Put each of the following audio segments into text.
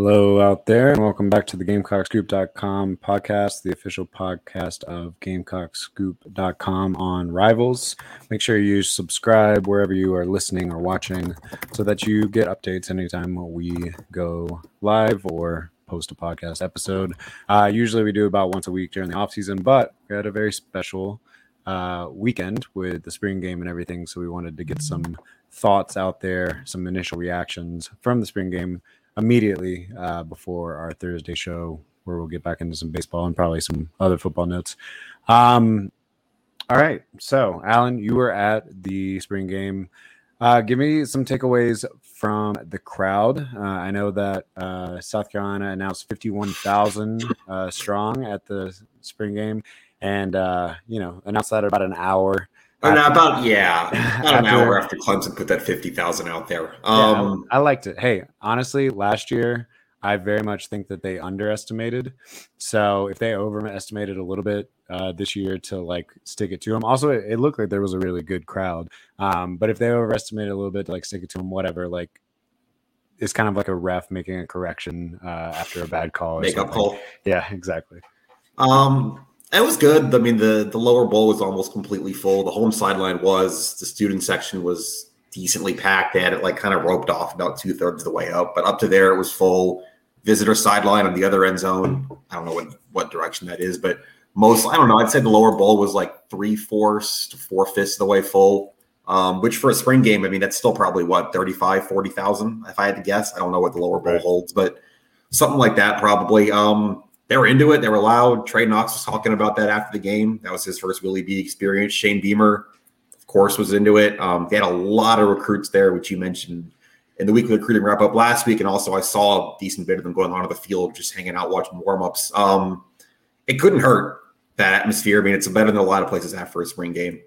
Hello out there, and welcome back to the GamecockScoop.com podcast, the official podcast of GamecockScoop.com on Rivals. Make sure you subscribe wherever you are listening or watching so that you get updates anytime we go live or post a podcast episode. Uh, usually we do about once a week during the off season, but we had a very special uh, weekend with the spring game and everything, so we wanted to get some thoughts out there, some initial reactions from the spring game immediately uh, before our Thursday show, where we'll get back into some baseball and probably some other football notes. Um, all right. So, Alan, you were at the spring game. Uh, give me some takeaways from the crowd. Uh, I know that uh, South Carolina announced 51,000 uh, strong at the spring game and, uh, you know, announced that about an hour and about yeah, about an hour after Clemson put that fifty thousand out there. Um, yeah, I liked it. Hey, honestly, last year I very much think that they underestimated. So if they overestimated a little bit uh, this year to like stick it to them, also it, it, looked like there was a really good crowd. Um, but if they overestimated a little bit to like stick it to them, whatever, like it's kind of like a ref making a correction uh, after a bad call. Make up call. Yeah, exactly. Um, it was good. I mean, the the lower bowl was almost completely full. The home sideline was. The student section was decently packed. They had it like kind of roped off about two thirds of the way up, but up to there it was full. Visitor sideline on the other end zone. I don't know what what direction that is, but most I don't know. I'd say the lower bowl was like three fourths to four fifths of the way full. Um, which for a spring game, I mean, that's still probably what 35, 40,000 if I had to guess. I don't know what the lower bowl right. holds, but something like that probably. Um, they were into it. They were loud. Trey Knox was talking about that after the game. That was his first Willie B experience. Shane Beamer, of course, was into it. Um, they had a lot of recruits there, which you mentioned in the weekly recruiting wrap up last week. And also, I saw a decent bit of them going on to the field, just hanging out, watching warm ups. Um, it couldn't hurt that atmosphere. I mean, it's better than a lot of places have for a spring game.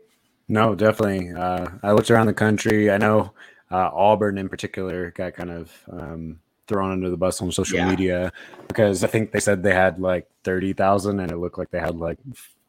No, definitely. Uh, I looked around the country. I know uh, Auburn in particular got kind of um, thrown under the bus on social yeah. media because I think they said they had like 30,000 and it looked like they had like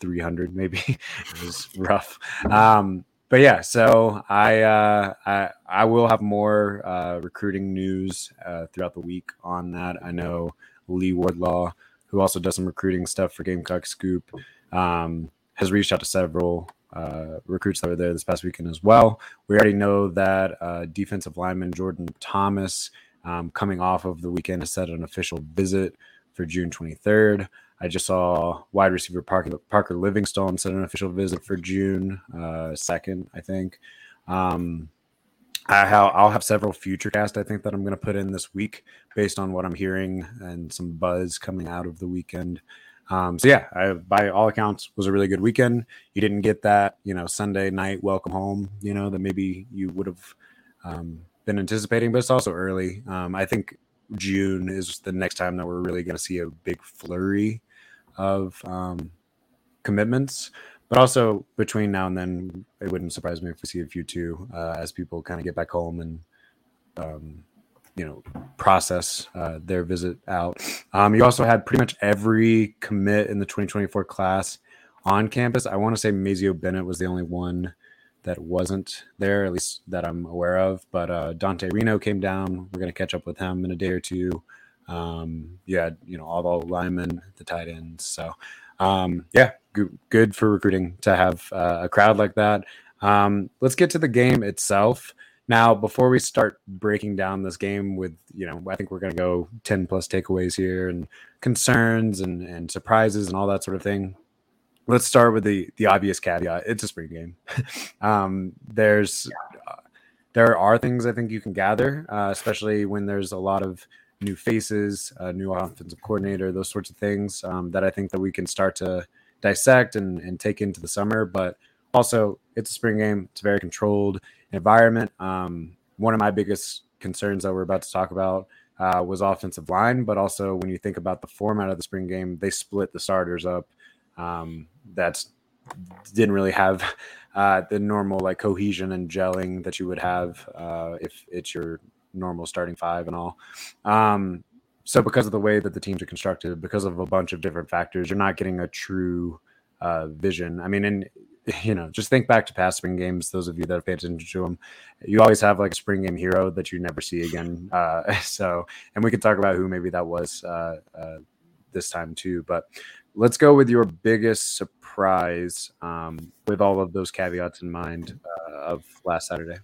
300 maybe. it was rough. Um, but yeah, so I, uh, I I will have more uh, recruiting news uh, throughout the week on that. I know Lee Wardlaw, who also does some recruiting stuff for Gamecock Scoop, um, has reached out to several uh, recruits that were there this past weekend as well. We already know that uh, defensive lineman Jordan Thomas um, coming off of the weekend to set an official visit for June 23rd. I just saw wide receiver Parker, Parker Livingstone set an official visit for June uh, 2nd, I think. Um, I will have several future cast I think that I'm going to put in this week based on what I'm hearing and some buzz coming out of the weekend. Um, so yeah, I, by all accounts, was a really good weekend. You didn't get that, you know, Sunday night welcome home, you know, that maybe you would have um, been anticipating, but it's also early. Um, I think June is the next time that we're really going to see a big flurry of um, commitments. But also between now and then, it wouldn't surprise me if we see a few too, uh, as people kind of get back home and um, you know process uh, their visit out. Um, you also had pretty much every commit in the 2024 class on campus. I want to say Mazeo Bennett was the only one that wasn't there, at least that I'm aware of. But uh, Dante Reno came down. We're going to catch up with him in a day or two. Um, yeah, you know, all the linemen, the tight ends. So, um, yeah, good, good for recruiting to have uh, a crowd like that. Um, let's get to the game itself. Now, before we start breaking down this game with, you know, I think we're going to go 10 plus takeaways here and concerns and, and surprises and all that sort of thing let's start with the the obvious caveat. It's a spring game. um, there's uh, there are things I think you can gather, uh, especially when there's a lot of new faces, uh, new offensive coordinator, those sorts of things um, that I think that we can start to dissect and, and take into the summer. But also, it's a spring game. It's a very controlled environment. Um, one of my biggest concerns that we're about to talk about uh, was offensive line, but also when you think about the format of the spring game, they split the starters up um, didn't really have uh, the normal like cohesion and gelling that you would have uh, if it's your normal starting five and all. Um, so because of the way that the teams are constructed, because of a bunch of different factors, you're not getting a true uh, vision. I mean, and you know, just think back to past spring games. Those of you that have paid attention to them, you always have like a spring game hero that you never see again. Uh, so, and we can talk about who maybe that was uh, uh, this time too. But let's go with your biggest surprise um, with all of those caveats in mind uh, of last Saturday.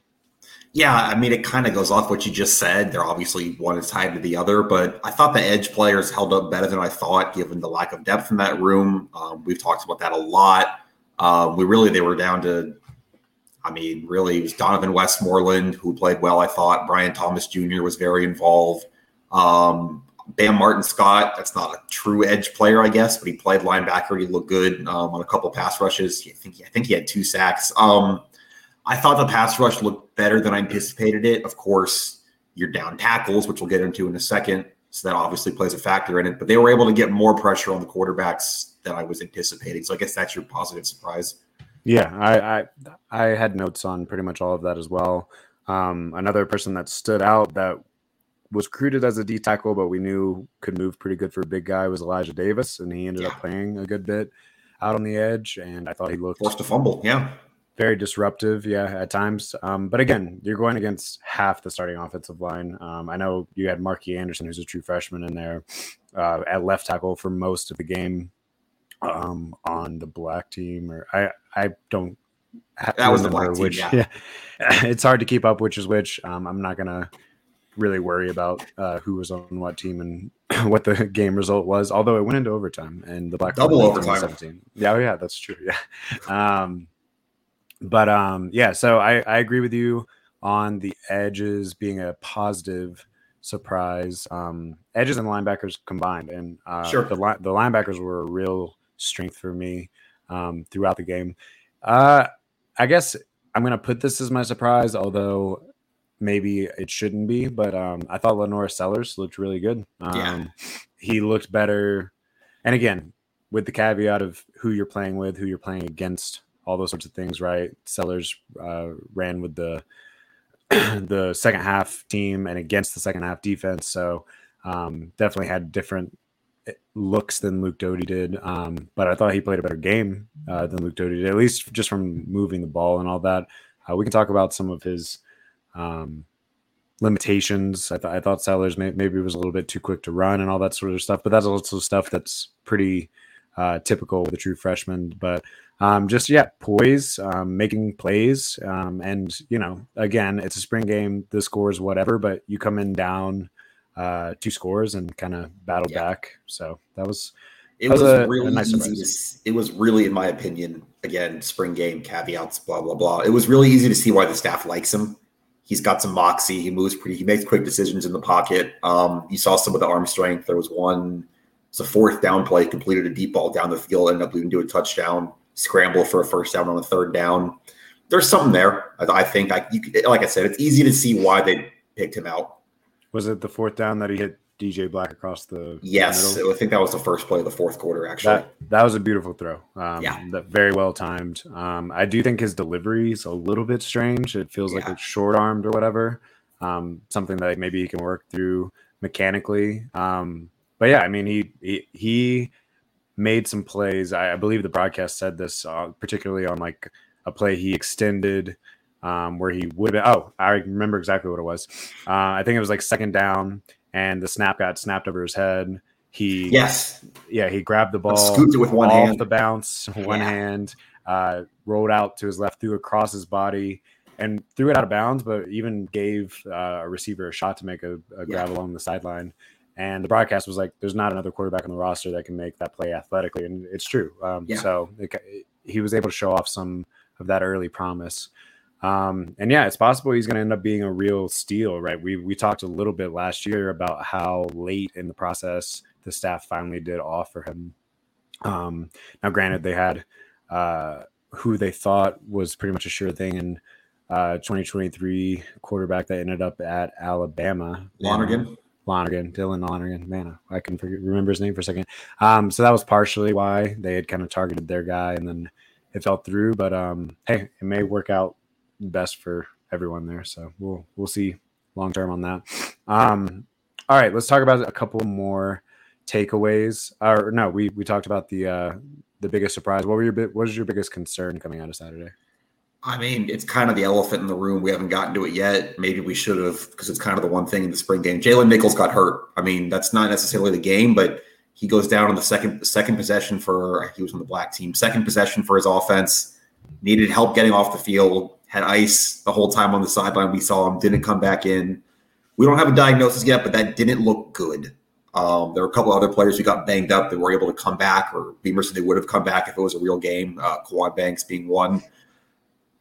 Yeah, I mean, it kind of goes off what you just said. They're obviously one is tied to the other, but I thought the edge players held up better than I thought, given the lack of depth in that room. Um, we've talked about that a lot. Uh, we really they were down to, I mean, really it was Donovan Westmoreland who played well. I thought Bryan Thomas Jr. was very involved. Um, Bam Martin Scott, that's not a true edge player, I guess, but he played linebacker. He looked good um, on a couple pass rushes. I think I think he had two sacks. Um, I thought the pass rush looked better than I anticipated it. Of course, you're down tackles, which we'll get into in a second. So that obviously plays a factor in it. But they were able to get more pressure on the quarterbacks than I was anticipating. So I guess that's your positive surprise. Yeah, I I, I had notes on pretty much all of that as well. Um, another person that stood out that was recruited as a D tackle, but we knew could move pretty good for a big guy was Elijah Davis, and he ended yeah. up playing a good bit out on the edge. And I thought he looked forced to fumble. Yeah, very disruptive, yeah, at times. Um, but again, you're going against half the starting offensive line. Um, I know you had Marky Anderson, who's a true freshman, in there uh, at left tackle for most of the game um, on the black team, or I I don't. That was the black team. Which, yeah. yeah. it's hard to keep up which is which. Um, I'm not gonna really worry about uh, who was on what team and what the game result was. Although it went into overtime and the black double overtime. 17. Yeah, oh yeah, that's true. Yeah. Um, but um, yeah, so I, I agree with you on the edges being a positive surprise. Um, edges and linebackers combined, and uh, sure. the li- the linebackers were a real strength for me um, throughout the game. Uh, I guess I'm gonna put this as my surprise, although maybe it shouldn't be. But um, I thought LaNorris Sellers looked really good. Um, yeah. he looked better, and again, with the caveat of who you're playing with, who you're playing against all those sorts of things, right? Sellers uh, ran with the the second half team and against the second half defense, so um, definitely had different eh, looks than Luke Doty did. Um, but I thought he played a better game uh, than Luke Doty did, at least just from moving the ball and all that. Uh, we can talk about some of his um, limitations. I, th- I thought Sellers may- maybe was a little bit too quick to run and all that sort of stuff, but that's also stuff that's pretty uh, typical with a true freshman. But um, just yeah, poise, um, making plays, um, and you know, again, it's a spring game. The scores whatever, but you come in down uh, two scores and kind of battle yeah. back. So that was it was, was a, really a nice easy. To, it was really, in my opinion, again, spring game caveats, blah blah blah. It was really easy to see why the staff likes him. He's got some moxie. He moves pretty. He makes quick decisions in the pocket. Um, you saw some of the arm strength. There was one. It's a fourth down play, completed a deep ball down the field, ended up leading to a touchdown scramble for a first down on a third down. There's something there. I, I think, I, you, like I said, it's easy to see why they picked him out. Was it the fourth down that he hit DJ Black across the? Yes, the I think that was the first play of the fourth quarter. Actually, that, that was a beautiful throw. Um, yeah, that very well timed. Um, I do think his delivery is a little bit strange. It feels yeah. like it's short armed or whatever. Um, something that maybe he can work through mechanically. Um, but yeah, I mean, he he, he made some plays. I, I believe the broadcast said this, uh, particularly on like a play he extended um, where he would have been. Oh, I remember exactly what it was. Uh, I think it was like second down, and the snap got snapped over his head. He yes, yeah, he grabbed the ball, scooped it with one off hand, the bounce, one yeah. hand, uh, rolled out to his left, threw across his body, and threw it out of bounds. But even gave uh, a receiver a shot to make a, a grab yeah. along the sideline. And the broadcast was like, "There's not another quarterback on the roster that can make that play athletically," and it's true. Um, yeah. So it, he was able to show off some of that early promise. Um, and yeah, it's possible he's going to end up being a real steal, right? We we talked a little bit last year about how late in the process the staff finally did offer him. Um, now, granted, they had uh, who they thought was pretty much a sure thing in uh, 2023 quarterback that ended up at Alabama, Lonergan. Lonergan, Dylan Lonergan. Man, I can forget, remember his name for a second. Um, so that was partially why they had kind of targeted their guy, and then it fell through. But um, hey, it may work out best for everyone there. So we'll we'll see long term on that. Um, all right, let's talk about a couple more takeaways? Or no, we we talked about the uh, the biggest surprise. What were your what was your biggest concern coming out of Saturday? I mean, it's kind of the elephant in the room. We haven't gotten to it yet. Maybe we should have because it's kind of the one thing in the spring game. Jalen Nichols got hurt. I mean, that's not necessarily the game, but he goes down on the second second possession for he was on the black team. Second possession for his offense. Needed help getting off the field. Had ice the whole time on the sideline. We saw him. Didn't come back in. We don't have a diagnosis yet, but that didn't look good. Um, there were a couple other players who got banged up that were able to come back, or Beamer said they would have come back if it was a real game. Uh, Quad Banks being one.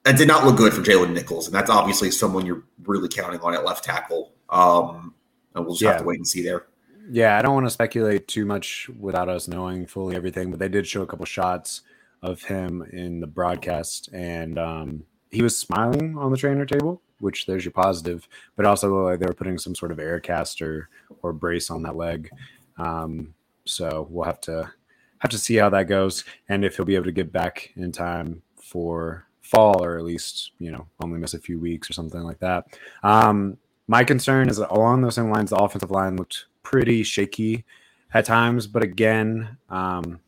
That did not look good for Jalen Nichols, and that's obviously someone you're really counting on at left tackle. Um, and we'll just yeah. have to wait and see there. Yeah, I don't want to speculate too much without us knowing fully everything, but they did show a couple shots of him in the broadcast, and um, he was smiling on the trainer table, which there's your positive, but also like they were putting some sort of air caster or brace on that leg. Um, so we'll have to have to see how that goes, and if he'll be able to get back in time for fall, or at least you know only miss a few weeks or something like that. Um, my concern is that along those same lines, the offensive line looked pretty shaky at times. But again, um,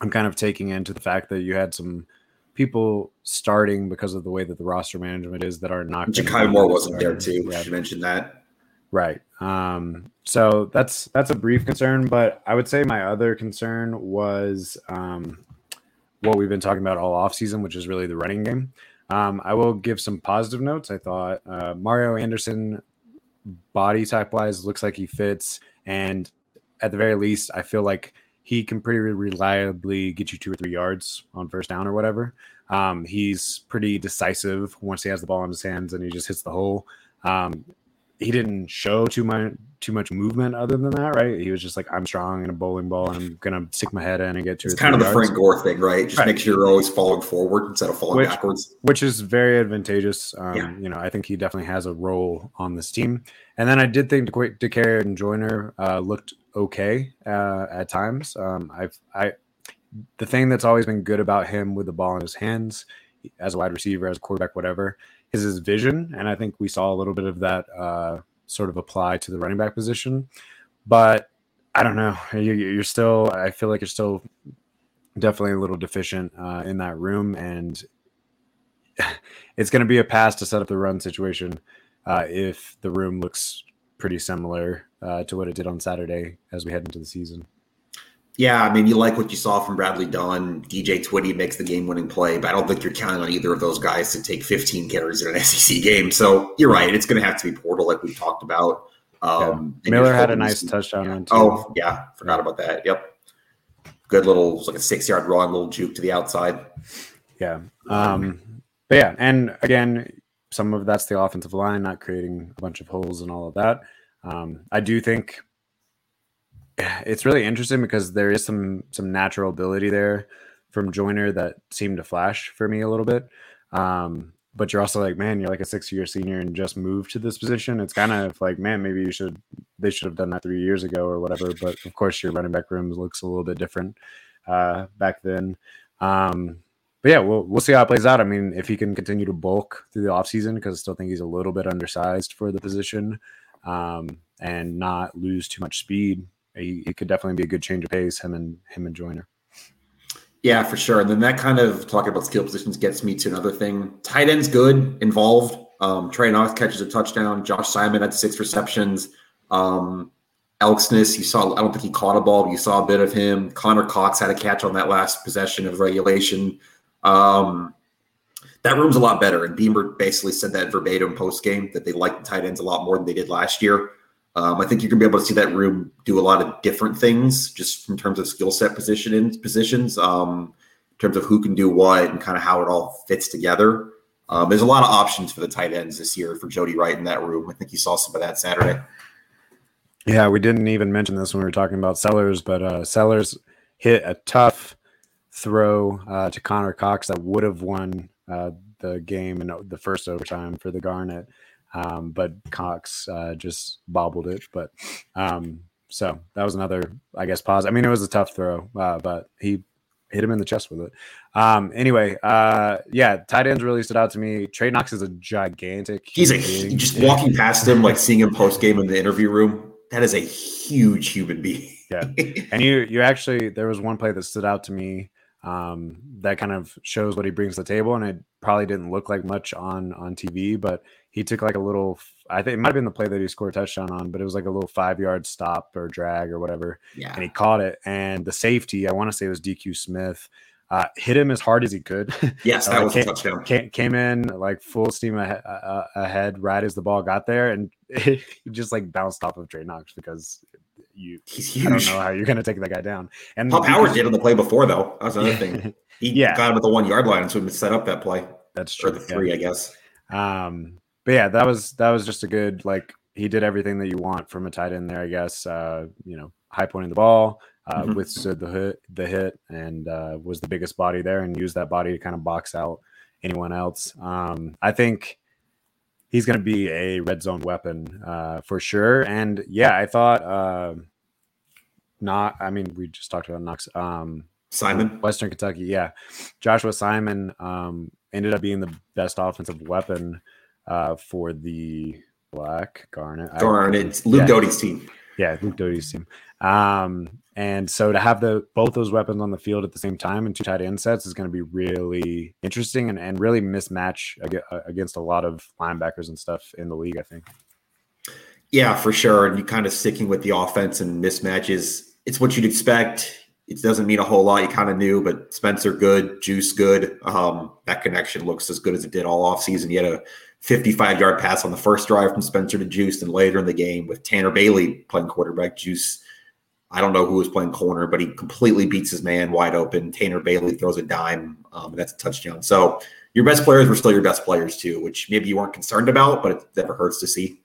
I'm kind of taking into the fact that you had some people starting because of the way that the roster management is that are not. Ja'Kai Moore wasn't there too. Yeah. You mentioned that. Right. Um, so that's that's a brief concern, but I would say my other concern was um, what we've been talking about all off season, which is really the running game. Um, I will give some positive notes. I thought uh, Mario Anderson body type wise looks like he fits and at the very least i feel like he can pretty reliably get you two or three yards on first down or whatever um, he's pretty decisive once he has the ball in his hands and he just hits the hole um, he didn't show too much too much movement other than that, right? He was just like, I'm strong in a bowling ball and I'm gonna stick my head in and get to It's kind of the Frank Gore thing, right? Just right. make sure you're always falling forward instead of falling which, backwards. Which is very advantageous. Um, yeah. you know, I think he definitely has a role on this team. And then I did think Dakereon Joyner uh, looked okay uh, at times. Um, I've I the thing that's always been good about him with the ball in his hands as a wide receiver, as a quarterback, whatever, is his vision. And I think we saw a little bit of that uh, sort of apply to the running back position. But I don't know. You, are still, I feel like you're still definitely a little deficient uh, in that room. And it's going to be a pass to set up the run situation uh, if the room looks pretty similar uh, to what it did on Saturday as we head into the season. Yeah, I mean, you like what you saw from Bradley Dunn. DJ Twitty makes the game winning play, but I don't think you're counting on either of those guys to take 15 carries in an SEC game. So you're right. It's going to have to be Portal, like we've talked about. Um, yeah. Miller had a nice touchdown. Yeah. Oh, yeah. Forgot about that. Yep. Good little, like a six yard run, little juke to the outside. Yeah. Um, but yeah. And again, some of that's the offensive line, not creating a bunch of holes and all of that. Um, I do think it's really interesting because there is some some natural ability there from Joyner that seemed to flash for me a little bit. Um, but you're also like, man, you're like a six year senior and just moved to this position. It's kind of like, man, maybe you should they should have done that three years ago or whatever. But of course, your running back room looks a little bit different uh, back then. Um, but yeah, we'll we'll see how it plays out. I mean, if he can continue to bulk through the offseason, because I still think he's a little bit undersized for the position, um, and not lose too much speed, he, he, could definitely be a good change of pace. Him and him and Joyner. Yeah, for sure. And then that kind of talking about skill positions gets me to another thing. Tight end's good, involved. Um, Trey Knox catches a touchdown. Josh Simon had six receptions. Um, Elksnis, you saw, I don't think he caught a ball, but you saw a bit of him. Connor Cox had a catch on that last possession of regulation. Um, that room's a lot better. And Beamer basically said that verbatim post game that they like the tight ends a lot more than they did last year. Um, I think you're gonna be able to see that room do a lot of different things, just in terms of skill set position positions, um, in terms of who can do what and kind of how it all fits together. Um, there's a lot of options for the tight ends this year for Jody Wright in that room. I think you saw some of that Saturday. Yeah, we didn't even mention this when we were talking about Sellers, but uh, Sellers hit a tough throw uh, to Connor Cox that would have won uh, the game in the first overtime for the Garnet. Um, but Cox uh, just bobbled it. But um, so that was another, I guess, pause. I mean, it was a tough throw, uh, but he hit him in the chest with it. Um, anyway, uh, yeah, tight ends really stood out to me. Trey Knox is a gigantic. He's a just walking past him, like seeing him post game in the interview room. That is a huge human being. Yeah, and you you actually there was one play that stood out to me um, that kind of shows what he brings to the table, and it probably didn't look like much on on TV, but he took like a little. I think it might have been the play that he scored a touchdown on, but it was like a little five yard stop or drag or whatever. Yeah, and he caught it, and the safety I want to say it was DQ Smith. Uh, hit him as hard as he could. Yes, that uh, was came, a touchdown. Came, came in like full steam ahead, uh, ahead, right as the ball got there, and just like bounced off of Trey Knox because you He's I don't huge. know how you're gonna take that guy down. And Pop Howard did on the play before, though. That was another thing. He Yeah. got him at the one yard line, so he set up that play That's or true. the yeah. three, I guess. Um, but yeah, that was that was just a good like he did everything that you want from a tight end there. I guess uh, you know high pointing the ball, uh, Mhm. withstood the hit, the hit, and uh, was the biggest body there and used that body to kind of box out anyone else. Um, I think he's going to be a red zone weapon uh, for sure. And yeah, I thought uh, not. I mean, we just talked about Knox. Um, Simon. Western Kentucky, yeah. Joshua Simon um, ended up being the best offensive weapon uh, for the Black Garnet. It's Luke yeah, Doty's team. Yeah, Luke Doty's team. Um, and so to have the both those weapons on the field at the same time and two tight end sets is going to be really interesting and, and really mismatch uh, against a lot of linebackers and stuff in the league. I think. Yeah, for sure. And you kind of sticking with the offense and mismatches. It's what you'd expect. It doesn't mean a whole lot. You kind of knew, but Spencer good, Juice good. Um, that connection looks as good as it did all offseason. You had a 55 yard pass on the first drive from Spencer to Juice, and later in the game with Tanner Bailey playing quarterback. Juice, I don't know who was playing corner, but he completely beats his man wide open. Tanner Bailey throws a dime, um, and that's a touchdown. So your best players were still your best players too, which maybe you weren't concerned about, but it never hurts to see.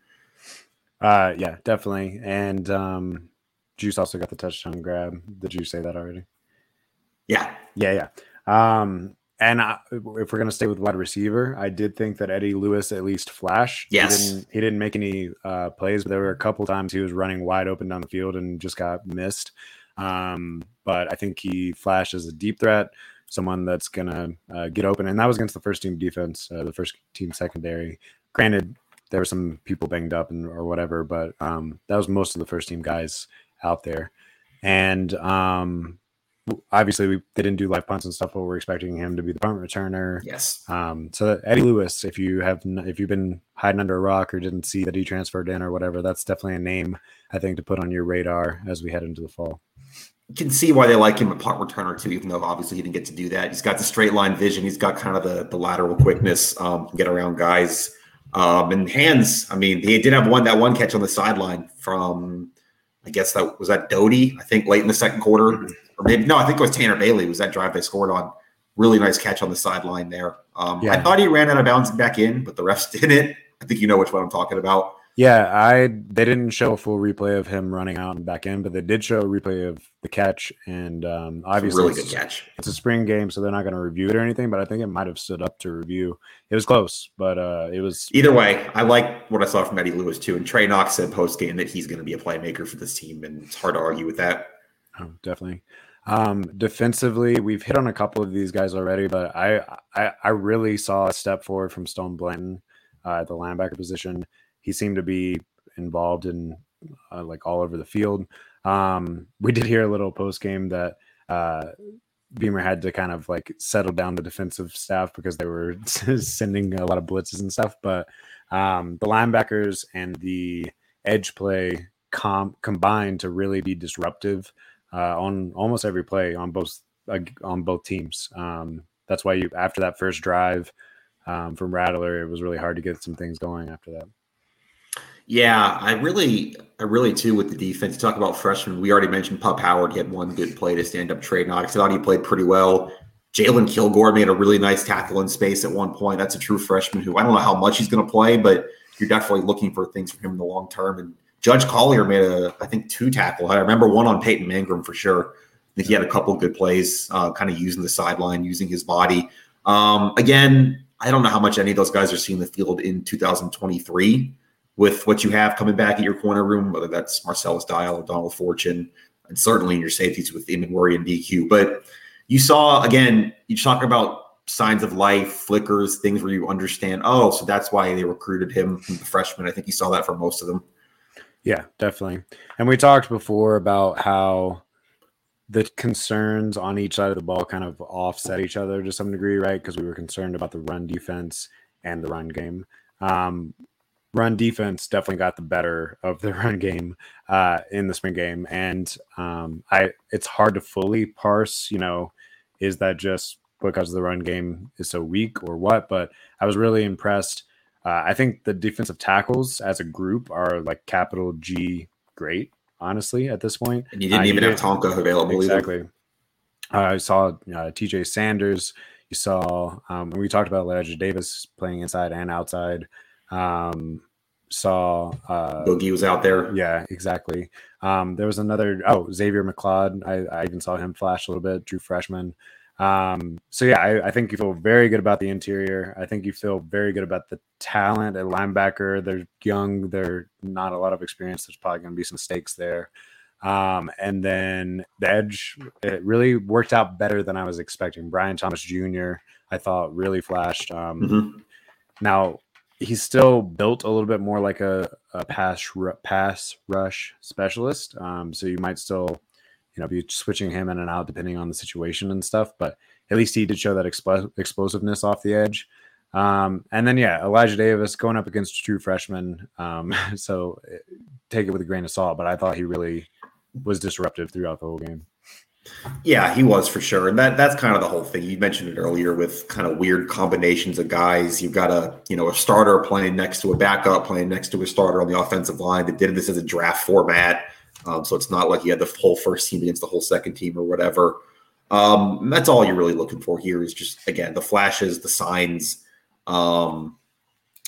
Uh, yeah, definitely. And um, Juice also got the touchdown grab. Did you say that already? Yeah, Yeah, yeah. Um, and I, if we're gonna stay with wide receiver, I did think that Eddie Lewis at least flashed. Yes. he didn't, he didn't make any uh, plays, but there were a couple times he was running wide open down the field and just got missed. Um, but I think he flashed as a deep threat, someone that's gonna uh, get open, and that was against the first team defense, uh, the first team secondary. Granted, there were some people banged up and or whatever, but um, that was most of the first team guys out there, and um, obviously we they didn't do live punts and stuff, but we're expecting him to be the punt returner. yes. Um, so that Eddie Lewis, if you have if you've been hiding under a rock or didn't see that he transferred in or whatever, that's definitely a name I think to put on your radar as we head into the fall. You can see why they like him a punt returner too, even though obviously he didn't get to do that. He's got the straight line vision. He's got kind of the, the lateral quickness, um, get around guys. Um, and hands, I mean, he did have one that one catch on the sideline from I guess that was that Doty, I think late in the second quarter. Or maybe no, I think it was Tanner Bailey, was that drive they scored on. Really nice catch on the sideline there. Um, I thought he ran out of bounds and back in, but the refs didn't. I think you know which one I'm talking about. Yeah, I they didn't show a full replay of him running out and back in, but they did show a replay of the catch. And um, It's a obviously, really good catch. it's a spring game, so they're not going to review it or anything. But I think it might have stood up to review. It was close, but uh, it was Either way, I like what I saw from Eddie Lewis too. And Trey Knox said post game that he's going to be a playmaker for this team, and it's hard to argue with that. Oh, definitely. Um, defensively, we've hit on a couple of these guys already, but I I, I really saw a step forward from Stone Blanton uh, at the linebacker position. He seemed to be involved in uh, like all over the field. Um, we did hear a little post game that uh, Beamer had to kind of like settle down the defensive staff because they were sending a lot of blitzes and stuff. But um, the linebackers and the edge play com- combined to really be disruptive uh, on almost every play on both like, on both teams. Um, that's why you after that first drive um, from Rattler, it was really hard to get some things going after that. Yeah, I really, I really too with the defense. You talk about freshmen. We already mentioned Pup Howard. He had one good play to stand up Trey Knox. I thought he played pretty well. Jalon Kilgore made a really nice tackle in space at one point. That's a true freshman who I don't know how much he's going to play, but you're definitely looking for things from him in the long term. And Judge Collier made a, I think, two tackle. I remember one on Peyton Mangrum for sure. I think he had a couple good plays, uh, kind of using the sideline, using his body. Um, again, I don't know how much any of those guys are seeing the field in 2023 with what you have coming back at your corner room, whether that's Marcellus Dial or Donald Fortune, and certainly in your safeties with Emmanwori and DQ. But you saw again, you talk about signs of life, flickers, things where you understand, oh, so that's why they recruited him from the freshman. I think you saw that for most of them. Yeah, definitely. And we talked before about how the concerns on each side of the ball kind of offset each other to some degree, right? Because we were concerned about the run defense and the run game. Um, run defense definitely got the better of the run game uh, in the spring game, and um, I it's hard to fully parse. You know, is that just because the run game is so weak or what? But I was really impressed uh, I think the defensive tackles as a group are like capital G great, honestly, at this point. And you didn't uh, even you have Tonka available exactly. Uh, I saw uh, TJ Sanders. You saw, um, we talked about Elijah Davis playing inside and outside. Um, saw uh, Boogie was out there. Yeah, exactly. Um, there was another, oh, Xzavier McLeod. I, I even saw him flash a little bit, true freshman. Um, so yeah, I, I, think you feel very good about the interior. I think you feel very good about the talent at linebacker. They're young. They're not a lot of experience. There's probably going to be some mistakes there. Um, and then the edge, it really worked out better than I was expecting. Bryan Thomas Jr. I thought really flashed. Um, mm-hmm. Now he's still built a little bit more like a, a pass pass rush specialist. Um, so you might still you know, be switching him in and out depending on the situation and stuff. But at least he did show that expl- explosiveness off the edge. Um, and then yeah, Elijah Davis going up against true freshman. Um, so eh, take it with a grain of salt, but I thought he really was disruptive throughout the whole game. Yeah, he was for sure. And that that's kind of the whole thing. You mentioned it earlier with kind of weird combinations of guys. You've got a, you know, a starter playing next to a backup, playing next to a starter on the offensive line. They did this as a draft format. Um, so it's not like you had the whole first team against the whole second team or whatever. Um, that's all you're really looking for here is just again the flashes, the signs. Um,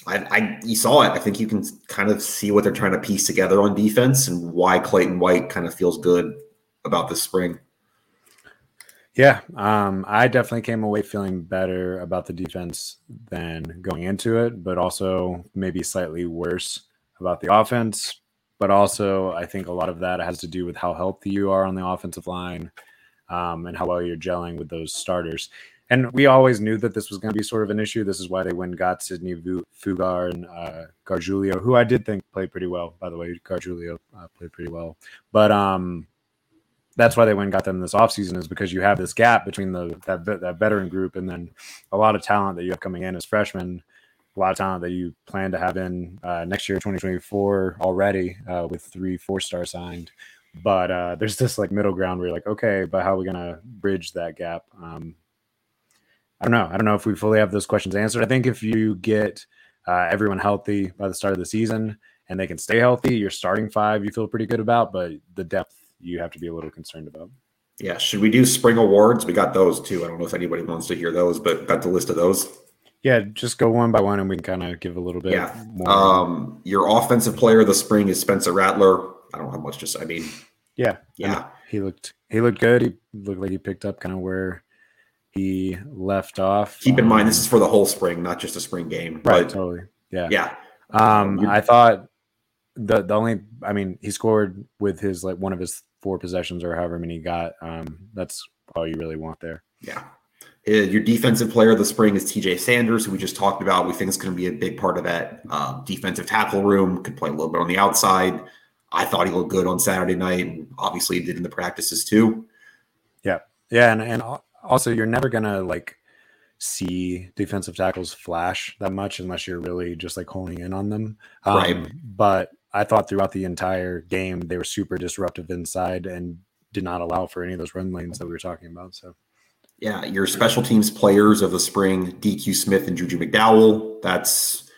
I, I you saw it. I think you can kind of see what they're trying to piece together on defense and why Clayton White kind of feels good about this spring. Yeah, um, I definitely came away feeling better about the defense than going into it, but also maybe slightly worse about the offense but also I think a lot of that has to do with how healthy you are on the offensive line um, and how well you're gelling with those starters. And we always knew that this was going to be sort of an issue. This is why they went got Sidney Fugar and uh, who I did think played pretty well, by the way. Gargiulo uh, played pretty well. But um, that's why they went got them this offseason is because you have this gap between the that, that veteran group and then a lot of talent that you have coming in as freshmen a lot of talent that you plan to have in uh, next year, 2024 already uh, with three four star signed. But uh, there's this like middle ground where you're like, okay, but how are we gonna bridge that gap? Um, I don't know. I don't know if we fully have those questions answered. I think if you get uh, everyone healthy by the start of the season and they can stay healthy, your starting five you feel pretty good about, but the depth you have to be a little concerned about. Yeah. Should we do spring awards? We got those too. I don't know if anybody wants to hear those, but got the list of those. Yeah, just go one by one, and we can kind of give a little bit. Yeah. More. Um, your offensive player of the spring is Spencer Rattler. I don't have much to say. I mean, yeah, yeah, he looked he looked good. He looked like he picked up kind of where he left off. Keep in um, mind, this is for the whole spring, not just a spring game. Right. But, totally. Yeah. Yeah. Um, I thought the the only, I mean, he scored with his like one of his four possessions or however many he got. Um, that's all you really want there. Yeah. Uh, your defensive player of the spring is TJ Sanders, who we just talked about. We think is going to be a big part of that uh, defensive tackle room. Could play a little bit on the outside. I thought he looked good on Saturday night, and obviously he did in the practices too. Yeah, yeah, and and also you're never gonna like see defensive tackles flash that much unless you're really just like honing in on them. Um, right. But I thought throughout the entire game they were super disruptive inside and did not allow for any of those run lanes that we were talking about. So yeah, your special teams players of the spring, DQ Smith and Juju McDowell. That's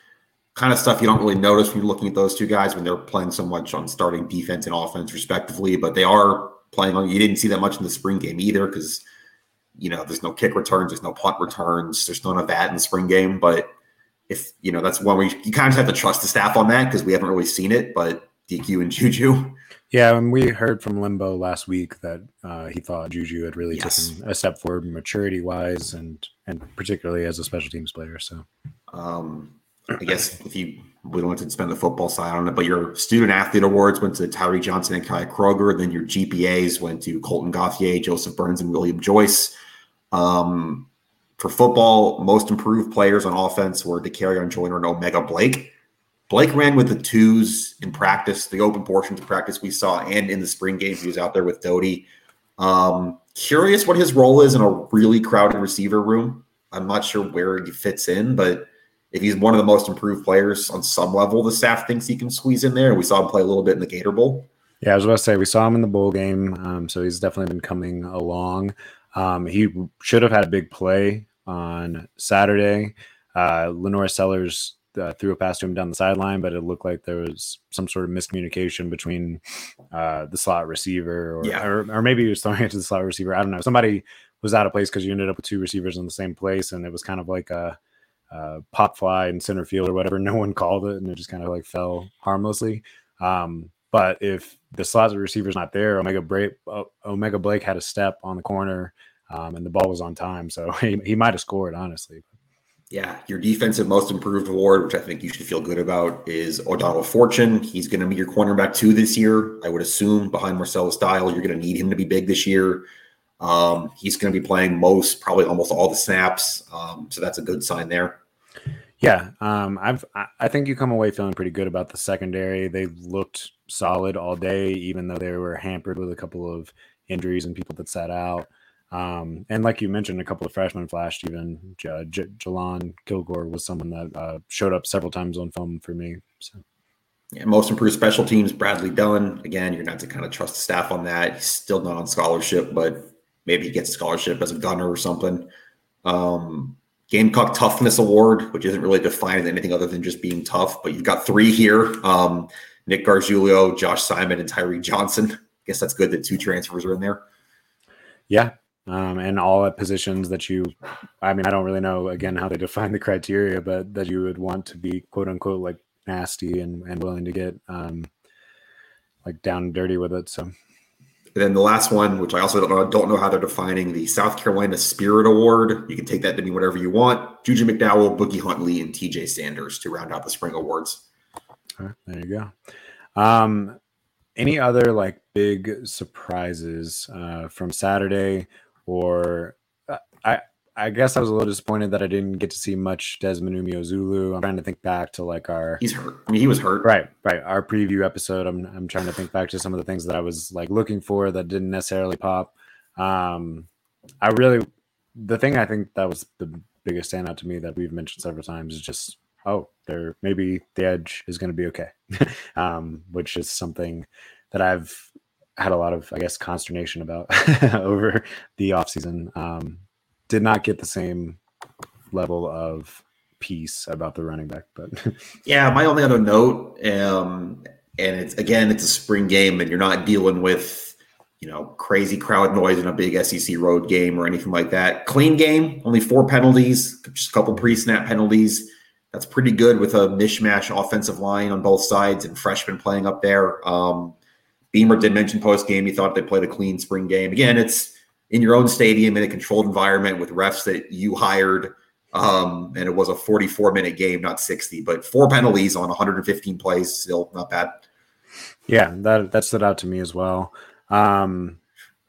kind of stuff you don't really notice when you're looking at those two guys when they're playing so much on starting defense and offense, respectively. But they are playing on. You didn't see that much in the spring game either because you know there's no kick returns, there's no punt returns, there's none of that in the spring game. But if you know that's one where you, you kind of have to trust the staff on that because we haven't really seen it. But DQ and Juju yeah, and we heard from Limbo last week that uh, he thought Juju had really yes. taken a step forward maturity wise, and and particularly as a special teams player. So, um, I guess if you we don't want to spend the football side on it, but your student athlete awards went to Tyree Johnson and Kai Kroeger. Then your GPAs went to Colton Gauthier, Joseph Burns, and William Joyce. Um, for football, most improved players on offense were Dakereon Joyner and O'Mega Blake. Blake ran with the twos in practice, the open portions of practice we saw, and in the spring game, he was out there with Doty. Um, curious what his role is in a really crowded receiver room. I'm not sure where he fits in, but if he's one of the most improved players on some level, the staff thinks he can squeeze in there. We saw him play a little bit in the Gator Bowl. Yeah, I was about to say we saw him in the bowl game, um, so he's definitely been coming along. Um, he should have had a big play on Saturday. Uh, LaNorris Sellers uh, threw a pass to him down the sideline, but it looked like there was some sort of miscommunication between uh, the slot receiver, or, yeah. or, or maybe he was throwing it to the slot receiver. I don't know. Somebody was out of place because you ended up with two receivers in the same place, and it was kind of like a, a pop fly in center field or whatever. No one called it, and it just kind of like fell harmlessly. Um, but if the slot receiver's not there, O'Mega Blake, O'Mega Blake had a step on the corner, um, and the ball was on time, so he, he might have scored honestly. Yeah, your defensive most improved award, which I think you should feel good about, is O'Donnell Fortune. He's going to be your cornerback two this year. I would assume behind Marcellus Dial, you're going to need him to be big this year. Um, he's going to be playing most, probably almost all the snaps. Um, so that's a good sign there. Yeah, um, I've I think you come away feeling pretty good about the secondary. They looked solid all day, even though they were hampered with a couple of injuries and people that sat out. Um, and like you mentioned, a couple of freshmen flashed. Even J- J- Jalon Kilgore was someone that uh, showed up several times on film for me. So. Yeah, most improved special teams, Bradley Dunn. Again, you're not to kind of trust the staff on that. He's still not on scholarship, but maybe he gets a scholarship as a gunner or something. Um, Gamecock Toughness Award, which isn't really defined as anything other than just being tough, but you've got three here um, Nick Gargiulo, Josh Simon, and Tyree Johnson. I guess that's good that two transfers are in there. Yeah, um, and all at positions that you, I mean, I don't really know again how they define the criteria, but that you would want to be quote unquote like nasty and, and willing to get um, like down and dirty with it. So, and then the last one, which I also don't know, don't know how they're defining the South Carolina Spirit Award. You can take that to mean whatever you want. Juju McDowell, Boogie Huntley, and TJ Sanders to round out the spring awards. there you go. Um, any other like big surprises uh, from Saturday or uh, I I guess I was a little disappointed that I didn't get to see much Desmond Umeozulu. I'm trying to think back to like our he's hurt. I mean, he was hurt. Right, right. Our preview episode. I'm I'm trying to think back to some of the things that I was like looking for that didn't necessarily pop. Um, I really the thing I think that was the biggest standout to me that we've mentioned several times is just oh, there maybe the edge is going to be okay, um, which is something that I've had a lot of, I guess, consternation about over the offseason. Um, did not get the same level of peace about the running back, but yeah, my only other note, um, and it's again, it's a spring game, and you're not dealing with you know crazy crowd noise in a big SEC road game or anything like that. Clean game, only four penalties, just a couple pre-snap penalties. That's pretty good with a mishmash offensive line on both sides and freshmen playing up there. Um, Beamer did mention post game he thought they played a clean spring game. Again, it's in your own stadium in a controlled environment with refs that you hired. Um, and it was a 44 minute game, not 60, but four penalties on 115 plays, still not bad. Yeah, that that stood out to me as well. Um,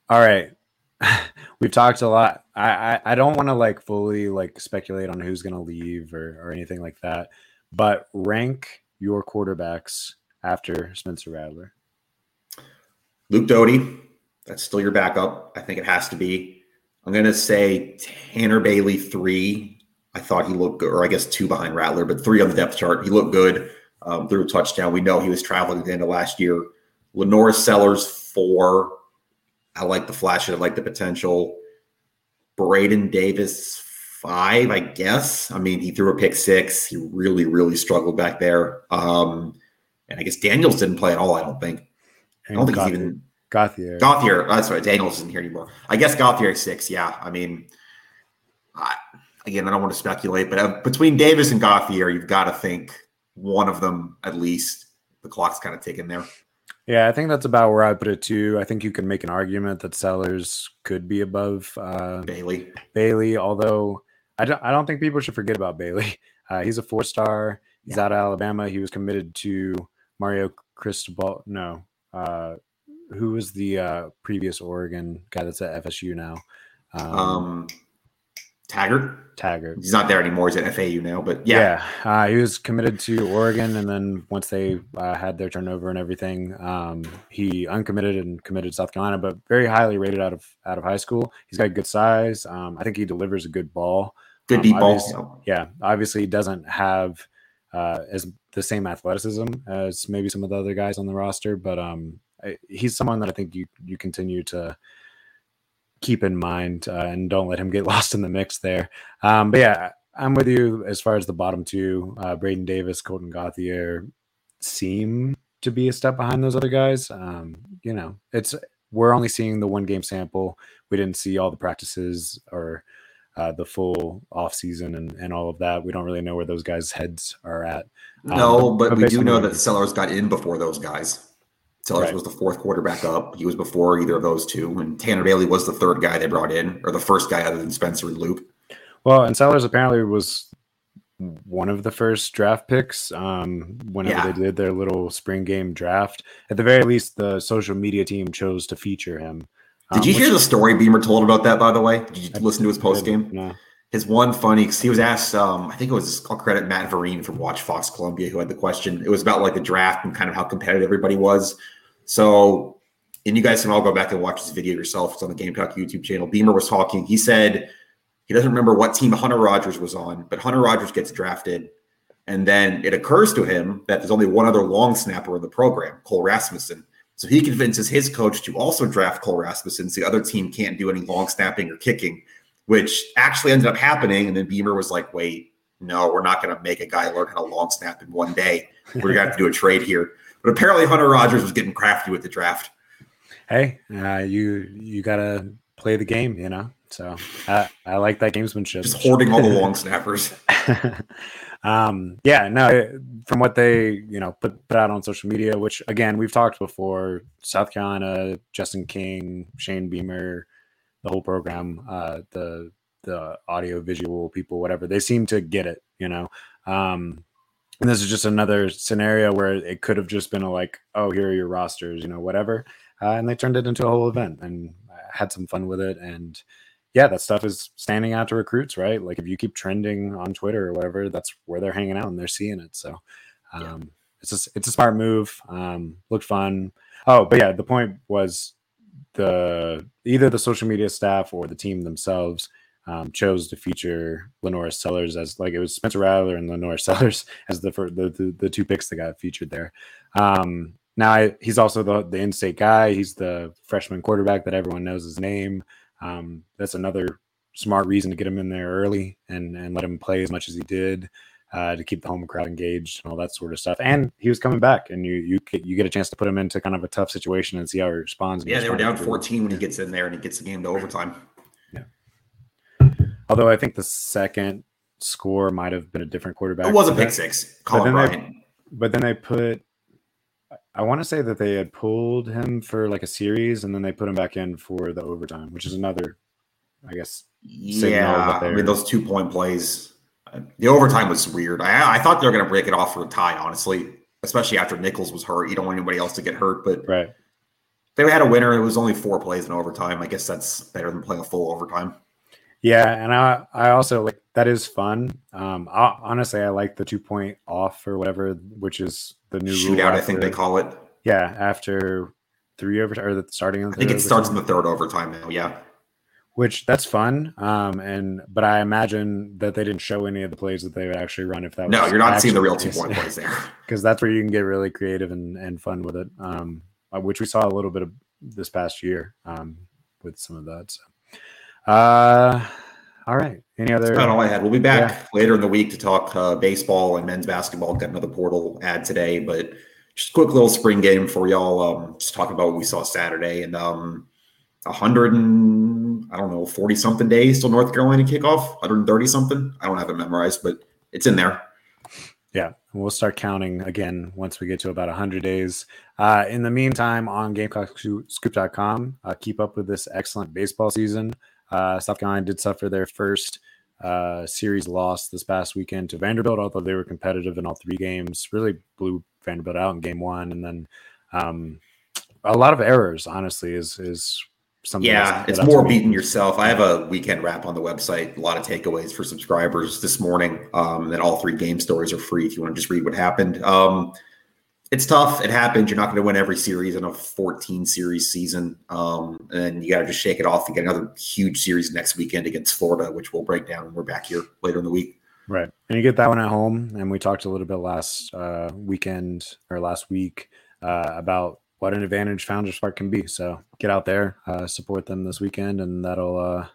all right. We've talked a lot. I, I, I don't want to like fully like speculate on who's gonna leave or, or anything like that, but rank your quarterbacks after Spencer Rattler. Luke Doty, that's still your backup. I think it has to be. I'm going to say Tanner Bailey three. I thought he looked good, or I guess two behind Rattler, but three on the depth chart. He looked good. Um, threw a touchdown. We know he was traveling at the end of last year. LaNorris Sellers four. I like the flash. I like the potential. Braden Davis five, I guess. I mean, he threw a pick six. He really, really struggled back there. Um, and I guess Daniels didn't play at all. I don't think. I don't think he's even Gauthier. Gauthier. That's right. Daniels isn't here anymore. I guess Gauthier six. Yeah. I mean, I, again, I don't want to speculate, but uh, between Davis and Gauthier, you've got to think one of them at least. The clock's kind of ticking there. Yeah, I think that's about where I put it too. I think you can make an argument that Sellers could be above uh, Bailey. Bailey, although I don't, I don't think people should forget about Bailey. Uh, he's a four star. He's yeah. out of Alabama. He was committed to Mario Cristobal. No, uh, who was the uh, previous Oregon guy that's at FSU now? Um, um Taggart. Taggart. He's not there anymore. He's at FAU now, but yeah, yeah uh, he was committed to Oregon, and then once they uh, had their turnover and everything, um, he uncommitted and committed to South Carolina. But very highly rated out of out of high school. He's got good size. Um, I think he delivers a good ball. Good um, deep ball. Yeah, obviously he doesn't have uh, as the same athleticism as maybe some of the other guys on the roster, but um, he's someone that I think you you continue to keep in mind uh, and don't let him get lost in the mix there. Um, but yeah, I'm with you as far as the bottom two. Uh, Braden Davis, Colton Gauthier seem to be a step behind those other guys. Um, you know, it's we're only seeing the one game sample. We didn't see all the practices or uh, the full off season and, and all of that. We don't really know where those guys' heads are at. Um, no, but, but we do know that Sellers got in before those guys. Sellers right. was the fourth quarterback up. He was before either of those two, and Tanner Bailey was the third guy they brought in, or the first guy other than Spencer and Luke. Well, and Sellers apparently was one of the first draft picks um, whenever yeah. they did their little spring game draft. At the very least, the social media team chose to feature him. Um, did you hear the story Beamer told about that? By the way, did you I listen to his post game? No. His one funny, because he was asked, um, I think it was, I'll credit Matt Vereen from WACH Fox Columbia, who had the question. It was about like the draft and kind of how competitive everybody was. So, and you guys can all go back and watch this video yourself. It's on the Gamecock YouTube channel. Beamer was talking. He said he doesn't remember what team Hunter Rogers was on, but Hunter Rogers gets drafted. And then it occurs to him that there's only one other long snapper in the program, Cole Rasmussen. So he convinces his coach to also draft Cole Rasmussen so the other team can't do any long snapping or kicking, which actually ended up happening. And then Beamer was like, wait, no, we're not going to make a guy learn how to long snap in one day. We're going to have to do a trade here. But apparently, Hunter Rogers was getting crafty with the draft. Hey, uh, you you gotta play the game, you know. So I, I like that gamesmanship. Just hoarding all the long snappers. um, yeah, no. From what they you know put put out on social media, which again we've talked before, South Carolina, Justin King, Shane Beamer, the whole program, uh, the the audio visual people, whatever, they seem to get it. You know, um, and this is just another scenario where it could have just been a like, oh, here are your rosters, you know, whatever. Uh, and they turned it into a whole event and had some fun with it. And yeah, that stuff is standing out to recruits, right? Like if you keep trending on Twitter or whatever, that's where they're hanging out and they're seeing it. So um, yeah. it's a, it's a smart move. Um, looked fun. Oh, but yeah, the point was the either the social media staff or the team themselves um, chose to feature LaNorris Sellers as like it was Spencer Rattler and LaNorris Sellers as the, the, the the two picks that got featured there. Um, now I, he's also the the in-state guy. He's the freshman quarterback that everyone knows his name. Um, that's another smart reason to get him in there early and and let him play as much as he did. Uh, to keep the home crowd engaged and all that sort of stuff. And he was coming back, and you you you get a chance to put him into kind of a tough situation and see how he responds. Yeah, they were down 14 when he gets in there and he gets the game to overtime. Yeah. Although I think the second score might have been a different quarterback. It was a pick six. Colin but Bryant. They, but then they put. I want to say that they had pulled him for like a series, and then they put him back in for the overtime, which is another, I guess. Yeah, I mean those two point plays. Uh, the overtime was weird. I, I thought they were going to break it off for a tie, honestly, especially after Nichols was hurt. You don't want anybody else to get hurt, but right. They had a winner. It was only four plays in overtime. I guess that's better than playing a full overtime. Yeah, and I I also like that is fun. Um, I, honestly, I like the two point off or whatever, which is the new shootout. After, I think they call it. Yeah, after three overtime or the starting. I think it starts in the third overtime now. Yeah, which that's fun. Um, and but I imagine that they didn't show any of the plays that they would actually run if that. Was No, you're not seeing the real two point plays there because that's where you can get really creative and and fun with it. Um, uh, which we saw a little bit of this past year. Um, with some of that. So. Uh, all right. Any other? That's not all I had. We'll be back yeah. later in the week to talk uh, baseball and men's basketball. Got another portal ad today, but just a quick little spring game for y'all. Um, just talking about what we saw Saturday and um, a hundred and I don't know, forty something days till North Carolina kickoff. Hundred and thirty something. I don't have it memorized, but it's in there. Yeah, we'll start counting again once we get to about 100 days. Uh, in the meantime, on GamecockScoop.com, uh, keep up with this excellent baseball season. Uh, South Carolina did suffer their first uh, series loss this past weekend to Vanderbilt, although they were competitive in all three games. Really blew Vanderbilt out in game one, and then um, a lot of errors. Honestly, is is something. Yeah, it's more beating yourself. I have a weekend wrap on the website. A lot of takeaways for subscribers this morning. Um, and all three game stories are free if you want to just read what happened. Um, it's tough. It happens. You're not going to win every series in a 14 series season. Um, and you got to just shake it off and get another huge series next weekend against Florida, which we'll break down when we're back here later in the week. Right. And you get that one at home. And we talked a little bit last uh, weekend or last week uh, about what an advantage Founders Park can be. So get out there, uh, support them this weekend, and that'll uh,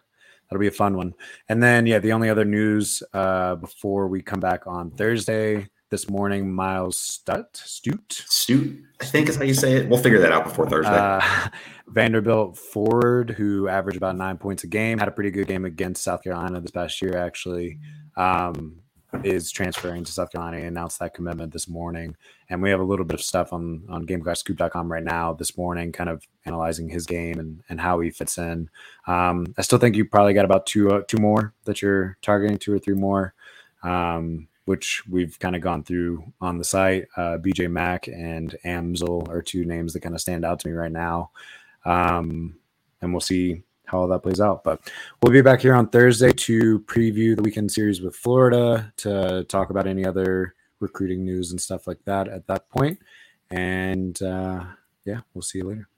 that'll be a fun one. And then yeah, the only other news uh, before we come back on Thursday this morning, Myles Stutt, Stute, Stute, I think is how you say it. We'll figure that out before Thursday. Uh, Vanderbilt forward, who averaged about nine points a game, had a pretty good game against South Carolina this past year, actually. Um, is transferring to South Carolina. He announced that commitment this morning. And we have a little bit of stuff on, on GamecockScoop.com right now this morning, kind of analyzing his game and, and how he fits in. Um, I still think you probably got about two uh, two more that you're targeting, two or three more. Um, which we've kind of gone through on the site. Uh, BJ Mack and Amzel are two names that kind of stand out to me right now. Um, and we'll see how all that plays out. But we'll be back here on Thursday to preview the weekend series with Florida, to talk about any other recruiting news and stuff like that at that point. And uh, yeah, we'll see you later.